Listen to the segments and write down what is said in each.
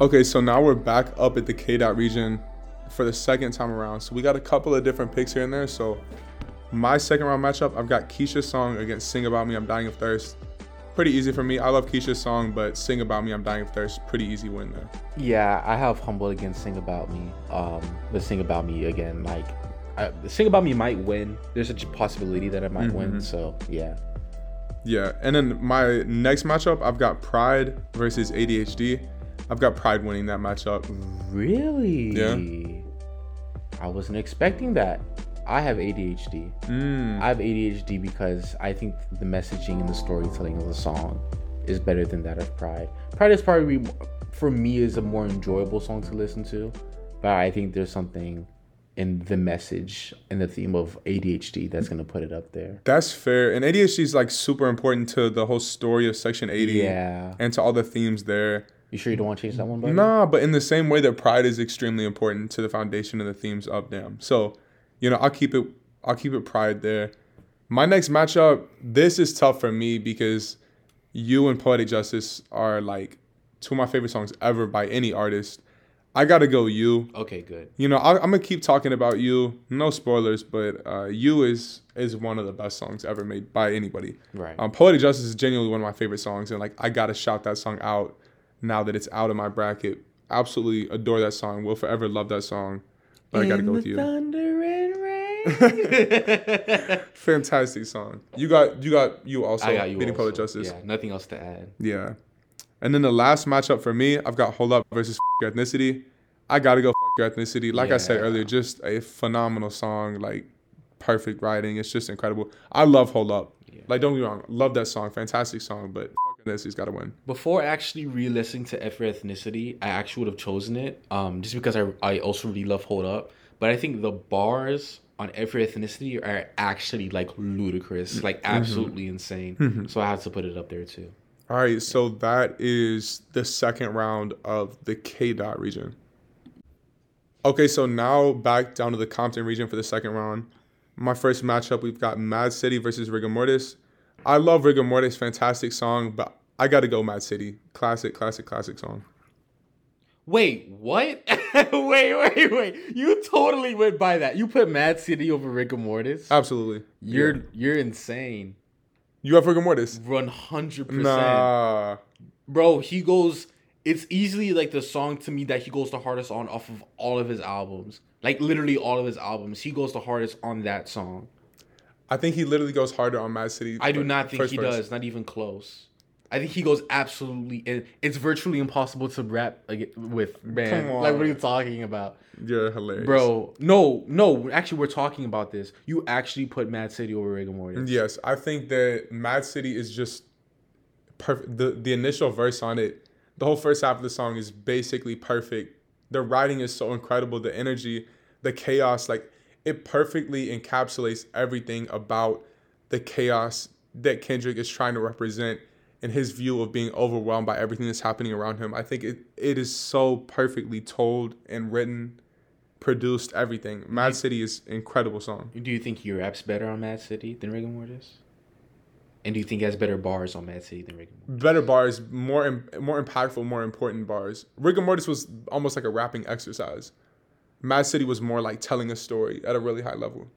Okay, so now we're back up at the K dot region for the second time around. So we got a couple of different picks here and there. So my second round matchup, I've got Keisha's song against Sing About Me, I'm Dying of Thirst. Pretty easy for me. I love Keisha's song, but Sing About Me, I'm Dying of Thirst, pretty easy win there. Yeah, I have Humble against Sing About Me. Um, but Sing About Me again, like, I, Sing About Me might win. There's a possibility that it might Mm-hmm. win. So yeah. Yeah, and then my next matchup, I've got Pride versus ADHD. I've got Pride winning that matchup. Really? Yeah. I wasn't expecting that. I have ADHD. Mm. I have ADHD because I think the messaging and the storytelling of the song is better than that of Pride. Pride is probably for me is a more enjoyable song to listen to, but I think there's something in the message and the theme of ADHD that's gonna put it up there. That's fair. And ADHD is like super important to the whole story of Section 80 Yeah. and to all the themes there. You sure you don't want to change that one, buddy? Nah, but in the same way that pride is extremely important to the foundation and the themes of them. So, you know, I'll keep it I'll keep it pride there. My next matchup, this is tough for me because you and Poetic Justice are like two of my favorite songs ever by any artist. I gotta go you. Okay, good. You know, I, I'm gonna keep talking about you. No spoilers, but uh, you is is one of the best songs ever made by anybody. Right. Um, Poetic Justice is genuinely one of my favorite songs, and like I gotta shout that song out now that it's out of my bracket. Absolutely adore that song. Will forever love that song. But I gotta go with you. Thunder and rain. Fantastic song. You got you got you also I got you. beating also. Poetic Justice. Yeah, nothing else to add. Yeah. And then the last matchup for me, I've got Hold Up versus F- Your Ethnicity. I gotta go F- Your Ethnicity. Like I said earlier, just a phenomenal song, like perfect writing. It's just incredible. I love Hold Up. Like don't get me wrong, love that song, fantastic song, but F- Your Ethnicity's gotta win. Before actually re-listening to F for Ethnicity, I actually would have chosen it, um, just because I I also really love Hold Up. But I think the bars on F for Ethnicity are actually like ludicrous, like absolutely insane. So I had to put it up there too. All right, so that is the second round of the K dot region. Okay, so now back down to the Compton region for the second round. My first matchup, we've got Mad City versus Rigamortis. I love Rigamortis, fantastic song, but I got to go Mad City. Classic, classic, classic song. Wait, what? wait, wait, wait! You totally went by that. You put Mad City over Rigamortis. Absolutely. You're Yeah. you're insane. You have Rigamortis? Hundred percent. Nah. Bro, he goes. It's easily like the song to me that he goes the hardest on off of all of his albums. Like literally all of his albums, he goes the hardest on that song. I think he literally goes harder on Mad City. I do not think he verse. does. Not even close. I think he goes absolutely. and It's virtually impossible to rap like, with man. Like what are you talking about, You're hilarious. bro? No, no. Actually, we're talking about this. You actually put Mad City over Rigamortis. Yes, I think that Mad City is just perfect. The the initial verse on it, the whole first half of the song is basically perfect. The writing is so incredible. The energy, the chaos, like it perfectly encapsulates everything about the chaos that Kendrick is trying to represent and his view of being overwhelmed by everything that's happening around him. I think it it is so perfectly told and written, produced, everything. Mad City is incredible song. Do you think he raps better on Mad City than Rigamortis? And do you think he has better bars on Mad City than Rigor Mortis? better bars, more more impactful, more important bars. Rigamortis was almost like a rapping exercise. Mad City was more like telling a story at a really high level.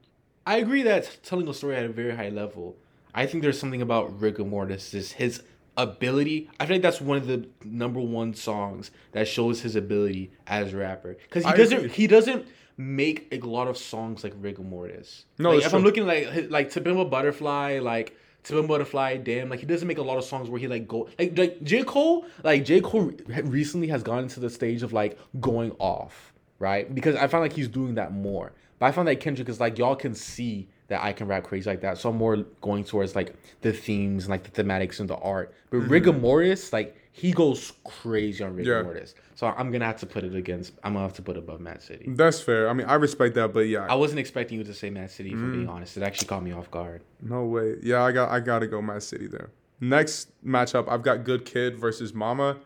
I agree that telling a story at a very high level. I think there's something about Rigamortis, is his ability. I feel like that's one of the number one songs that shows his ability as a rapper. Because he I doesn't agree. he doesn't make a lot of songs like Rigamortis. No, like, if I'm looking like like To Pimp a Butterfly, like To Pimp a Butterfly, damn, like he doesn't make a lot of songs where he like go like like J Cole, like J Cole recently has gone into the stage of like going off, right? Because I find like he's doing that more. But I find that Kendrick is like y'all can see that I can rap crazy like that. So I'm more going towards like the themes and like the thematics and the art. But Rigamortis, like he goes crazy on Rigor Mm-hmm. Yeah. Mortis. So I'm gonna have to put it against. I'm gonna have to put it above Mad City. That's fair. I mean, I respect that, but yeah, I wasn't expecting you to say Mad City, for Mm. being honest. It actually caught me off guard. no way. Yeah, I got I got to go Mad City there. Next matchup, I've got Good Kid versus Mama.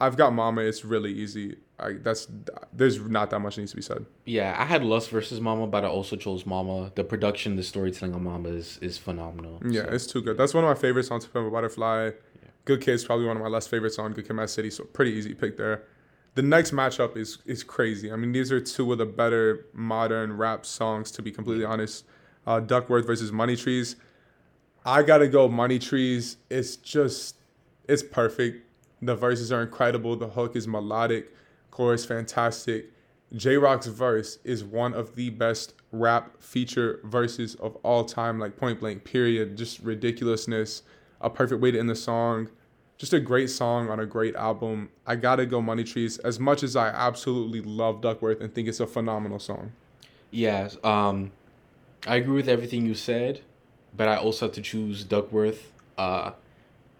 I've got Mama. It's really easy. I, that's there's not that much needs to be said. Yeah, I had Lust versus Mama, but I also chose Mama. The production, the storytelling on Mama is is phenomenal. Yeah, So, it's too good. That's one of my favorite songs. A Butterfly. Good Kid's probably one of my less favorite songs. Good Kid, Mad City. So pretty easy pick there. The next matchup is is crazy. I mean, these are two of the better modern rap songs, to be completely honest. Uh, Duckworth versus Money Trees. I gotta go Money Trees. It's just, it's perfect. The verses are incredible. The hook is melodic, chorus fantastic. Jay Rock's verse is one of the best rap feature verses of all time, like point blank, period. Just ridiculousness, a perfect way to end the song. Just a great song on a great album. I gotta go Money Trees. As much as I absolutely love Duckworth and think it's a phenomenal song. Yes, um, I agree with everything you said, but I also have to choose Duckworth. Uh,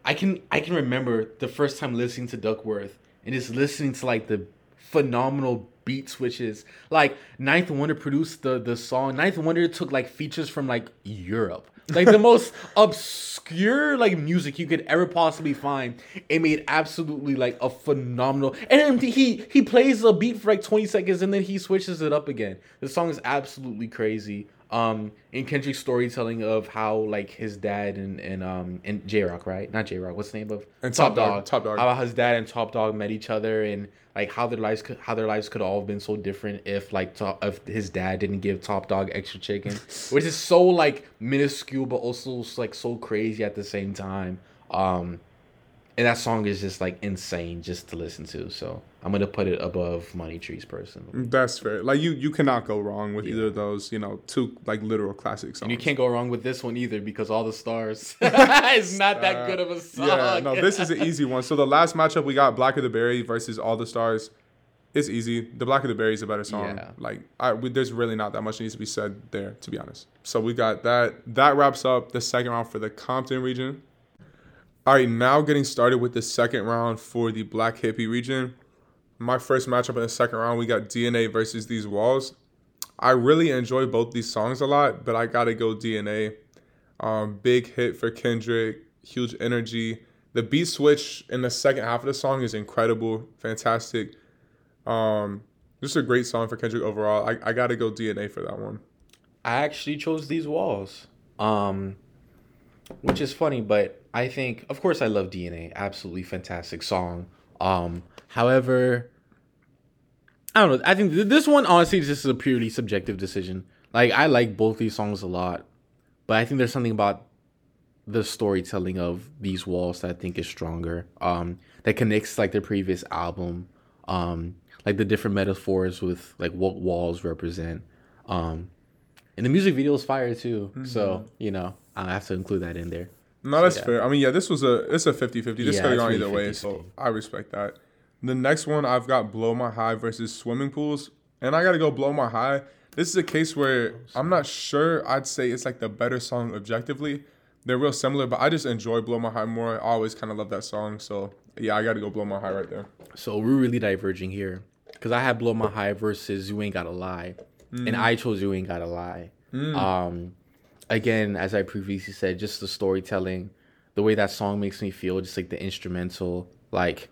I can I can remember the first time listening to Duckworth and just listening to like the phenomenal beat switches. Like Ninth Wonder produced the the song. Ninth Wonder took like features from like Europe. Like the most obscure like music you could ever possibly find. It made absolutely like a phenomenal and he he plays a beat for like 20 seconds and then he switches it up again. The song is absolutely crazy. Um in Kendrick's storytelling of how like his dad and and um and Jay Rock, right? Not Jay Rock, what's the name of And Top Dawg, Top Dawg. How about his dad and Top Dawg met each other and like how their lives could how their lives could all have been so different if like top, if his dad didn't give Top Dawg extra chicken, which is so like minuscule but also like so crazy at the same time. Um, and that song is just like insane just to listen to. So I'm gonna put it above Money Trees personally. That's fair. Like you, you cannot go wrong with either of those. You know, two like literal classic songs. And you can't go wrong with this one either because all the stars is not that good of a song. Yeah, no, this is an easy one. So the last matchup we got Blacker the Berry versus All the Stars. It's easy. The Blacker the Berry is a better song. Yeah. Like, I, we, there's really not that much needs to be said there, to be honest. So we got that. That wraps up the second round for the Compton region. All right, now getting started with the second round for the Black Hippy region. My first matchup in the second round, we got DNA versus These Walls. I really enjoy both these songs a lot, but I gotta go DNA. Um, big hit for Kendrick, huge energy. The beat switch in the second half of the song is incredible, fantastic. Um, just a great song for Kendrick overall. I, I gotta go DNA for that one. I actually chose these walls. Um which is funny, but I think of course I love DNA. Absolutely fantastic song. Um however I don't know. I think th- this one honestly this is just a purely subjective decision. Like I like both these songs a lot, but I think there's something about the storytelling of these walls that I think is stronger. Um that connects like their previous album. Um like the different metaphors with like what walls represent. Um and the music video is fire too. So, you know, I have to include that in there. No, that's yeah. fair. I mean, yeah, this was a it's a 50-50. This Yeah, could have gone really either way, 50-50. so I respect that. The next one I've got Blow My High versus Swimming Pools. And I gotta go Blow My High. This is a case where I'm not sure I'd say it's like the better song objectively. They're real similar, but I just enjoy Blow My High more. I always kind of love that song. So yeah, I gotta go Blow My High right there. So we're really diverging here. Cause I had Blow My High versus You Ain't Gotta Lie. And I chose You Ain't Gotta Lie. Um again, as I previously said, just the storytelling, the way that song makes me feel, just like the instrumental, like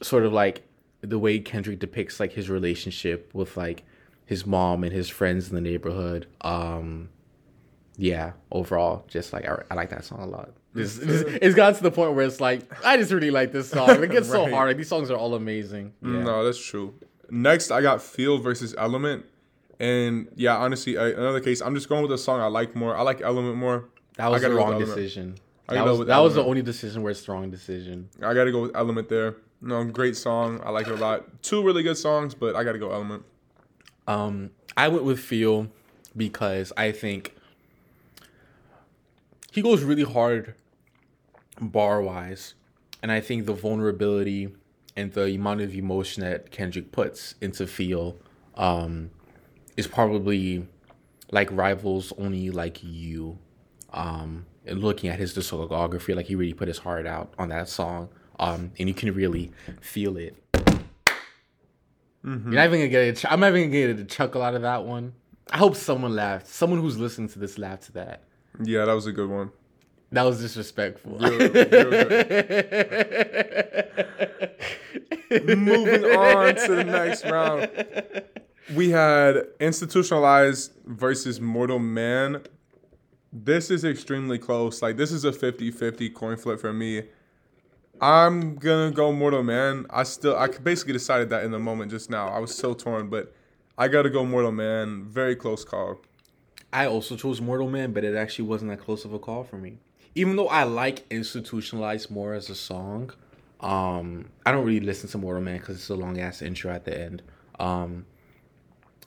sort of like the way Kendrick depicts like his relationship with like his mom and his friends in the neighborhood. Um yeah, overall, just like I, I like that song a lot. It's, it's, it's gotten to the point where it's like I just really like this song. It gets so hard. Like, these songs are all amazing. Yeah. No, that's true. Next, I got Feel versus Element. And yeah, honestly, I, another case, I'm just going with a song I like more. I like Element more. That was the wrong decision. I That was, with that was the only decision where it's the wrong decision. I got to go with Element there. No, great song. I like it a lot. Two really good songs, but I got to go Element. Um, I went with Feel because I think he goes really hard bar wise, and I think the vulnerability and the amount of emotion that Kendrick puts into Feel um, is probably like rivals only like you. Um, and looking at his discography, like he really put his heart out on that song, um, and you can really feel it. You're not even gonna get a ch- I'm not even gonna get a chuckle out of that one. I hope someone laughed. Someone who's listening to this laughed to that. Yeah, that was a good one. That was disrespectful. Real- real. Moving on to the next round. We had institutionalized versus mortal man. This is extremely close. Like this is a 50-50 coin flip for me. I'm gonna go Mortal Man. I still I basically decided that in the moment just now. I was so torn, but I gotta go Mortal Man. Very close call. I also chose Mortal Man, but it actually wasn't that close of a call for me. Even though I like Institutionalized more as a song, um, I don't really listen to Mortal Man because it's a long ass intro at the end. Um,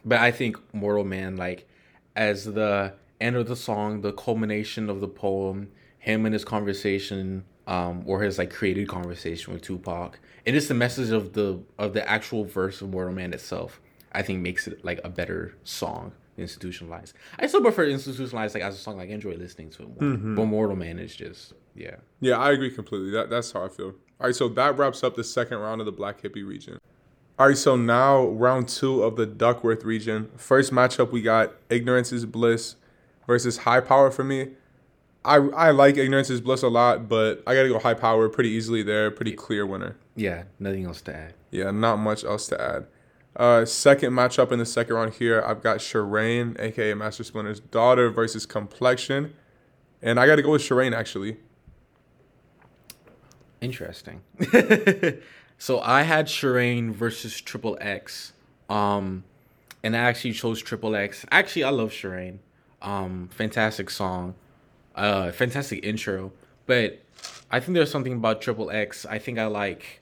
but I think Mortal Man, like, as the end of the song, the culmination of the poem, him and his conversation um, or his like created conversation with Tupac. And it's the message of the of the actual verse of Mortal Man itself. I think makes it like a better song institutionalized. I still prefer institutionalized like as a song like enjoy listening to it more. Mm-hmm. But Mortal Man is just yeah. Yeah, I agree completely. That that's how I feel. All right, so that wraps up the second round of the Black Hippy region. All right, so now round two of the Duckworth region. First matchup we got Ignorance is Bliss versus High Power for me. I I like Ignorance is Bliss a lot, but I gotta go high power pretty easily there. Pretty clear winner. Yeah, nothing else to add. Yeah, not much else to add. Uh, second matchup in the second round here, I've got Sherane, aka Master Splinter's daughter, versus Complexion, and I got to go with Sherane actually. Interesting. so I had Sherane versus Triple X, um, and I actually chose Triple X. Actually, I love Sherane. Um, fantastic song uh, fantastic intro. But I think there's something about Triple X. I think I like.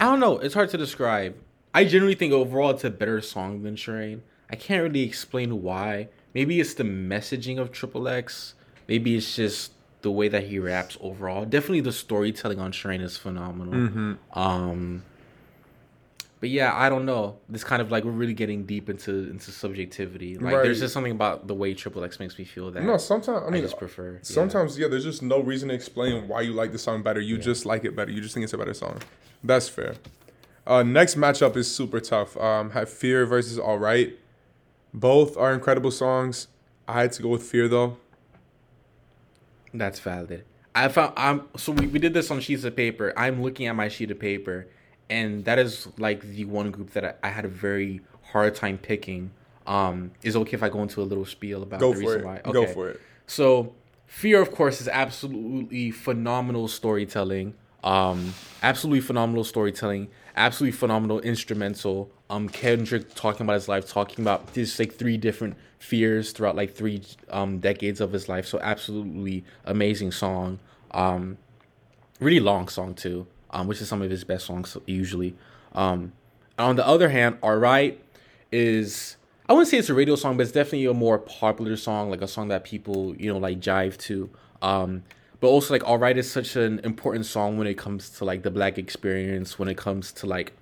I don't know. It's hard to describe. I generally think overall it's a better song than Sherane. I can't really explain why. Maybe it's the messaging of Triple X. Maybe it's just the way that he raps overall. Definitely the storytelling on Sherane is phenomenal. Mm-hmm. Um, but yeah, I don't know. This kind of like we're really getting deep into into subjectivity. Like right. there's just something about the way Triple X makes me feel that. No, sometimes I mean, I just prefer. Sometimes yeah. yeah. there's just no reason to explain why you like the song better. You yeah. just like it better. You just think it's a better song. That's fair. Uh, next matchup is super tough. Um, have Fear versus All Right. Both are incredible songs. I had to go with Fear though. That's valid. I found I'm so we, we did this on sheets of paper. I'm looking at my sheet of paper and that is like the one group that I, I had a very hard time picking. Um, is it okay if I go into a little spiel about go the reason it. why? Okay. Go for it. So, Fear, of course, is absolutely phenomenal storytelling. Um, absolutely phenomenal storytelling. Absolutely phenomenal instrumental. Um, Kendrick talking about his life, talking about these like three different fears throughout like three um decades of his life. So absolutely amazing song. Um, really long song too um, which is some of his best songs usually. Um, on the other hand, Alright is I wouldn't say it's a radio song, but it's definitely a more popular song, like a song that people you know like jive to. Um, but also like Alright is such an important song when it comes to like the black experience, when it comes to like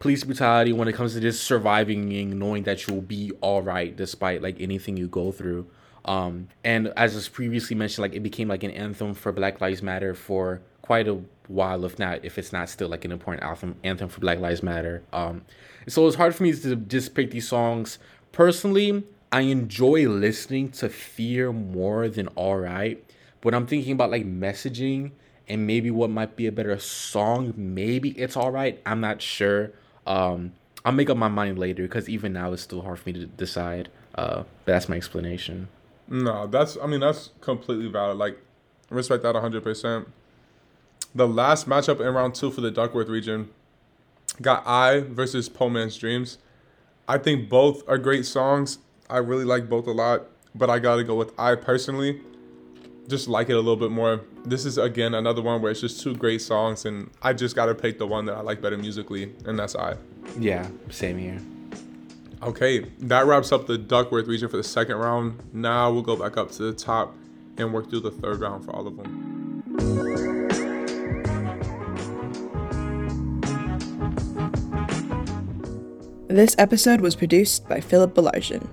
police brutality, when it comes to just surviving and knowing that you'll be all right despite like anything you go through. Um, and as was previously mentioned, like it became like an anthem for Black Lives Matter for quite a while, if not if it's not still like an important anthem anthem for Black Lives Matter. Um, so it's hard for me to just pick these songs. Personally, I enjoy listening to Fear more than Alright. But I'm thinking about like messaging and maybe what might be a better song. Maybe it's Alright. I'm not sure. Um, I'll make up my mind later because even now it's still hard for me to decide. Uh, but that's my explanation. No, that's I mean that's completely valid. Like, respect that 100. percent the last matchup in round two for the Duckworth region got I versus Poe Man's Dreams. I think both are great songs. I really like both a lot, but I gotta go with I personally. Just like it a little bit more. This is again another one where it's just two great songs, and I just gotta pick the one that I like better musically, and that's I. Yeah, same here. Okay, that wraps up the Duckworth region for the second round. Now we'll go back up to the top and work through the third round for all of them. This episode was produced by Philip Baillargeon.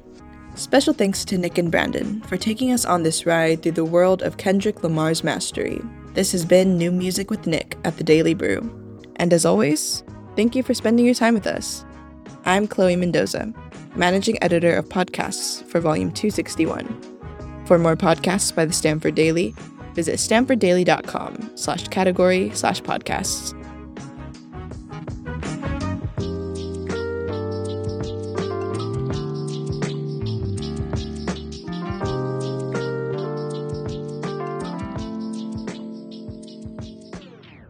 Special thanks to Nick and Brandon for taking us on this ride through the world of Kendrick Lamar's mastery. This has been New Music with Nick at the Daily Brew. And as always, thank you for spending your time with us. I'm Chloe Mendoza, managing editor of podcasts for Volume 261. For more podcasts by the Stanford Daily, visit stanforddaily.com slash category slash podcasts.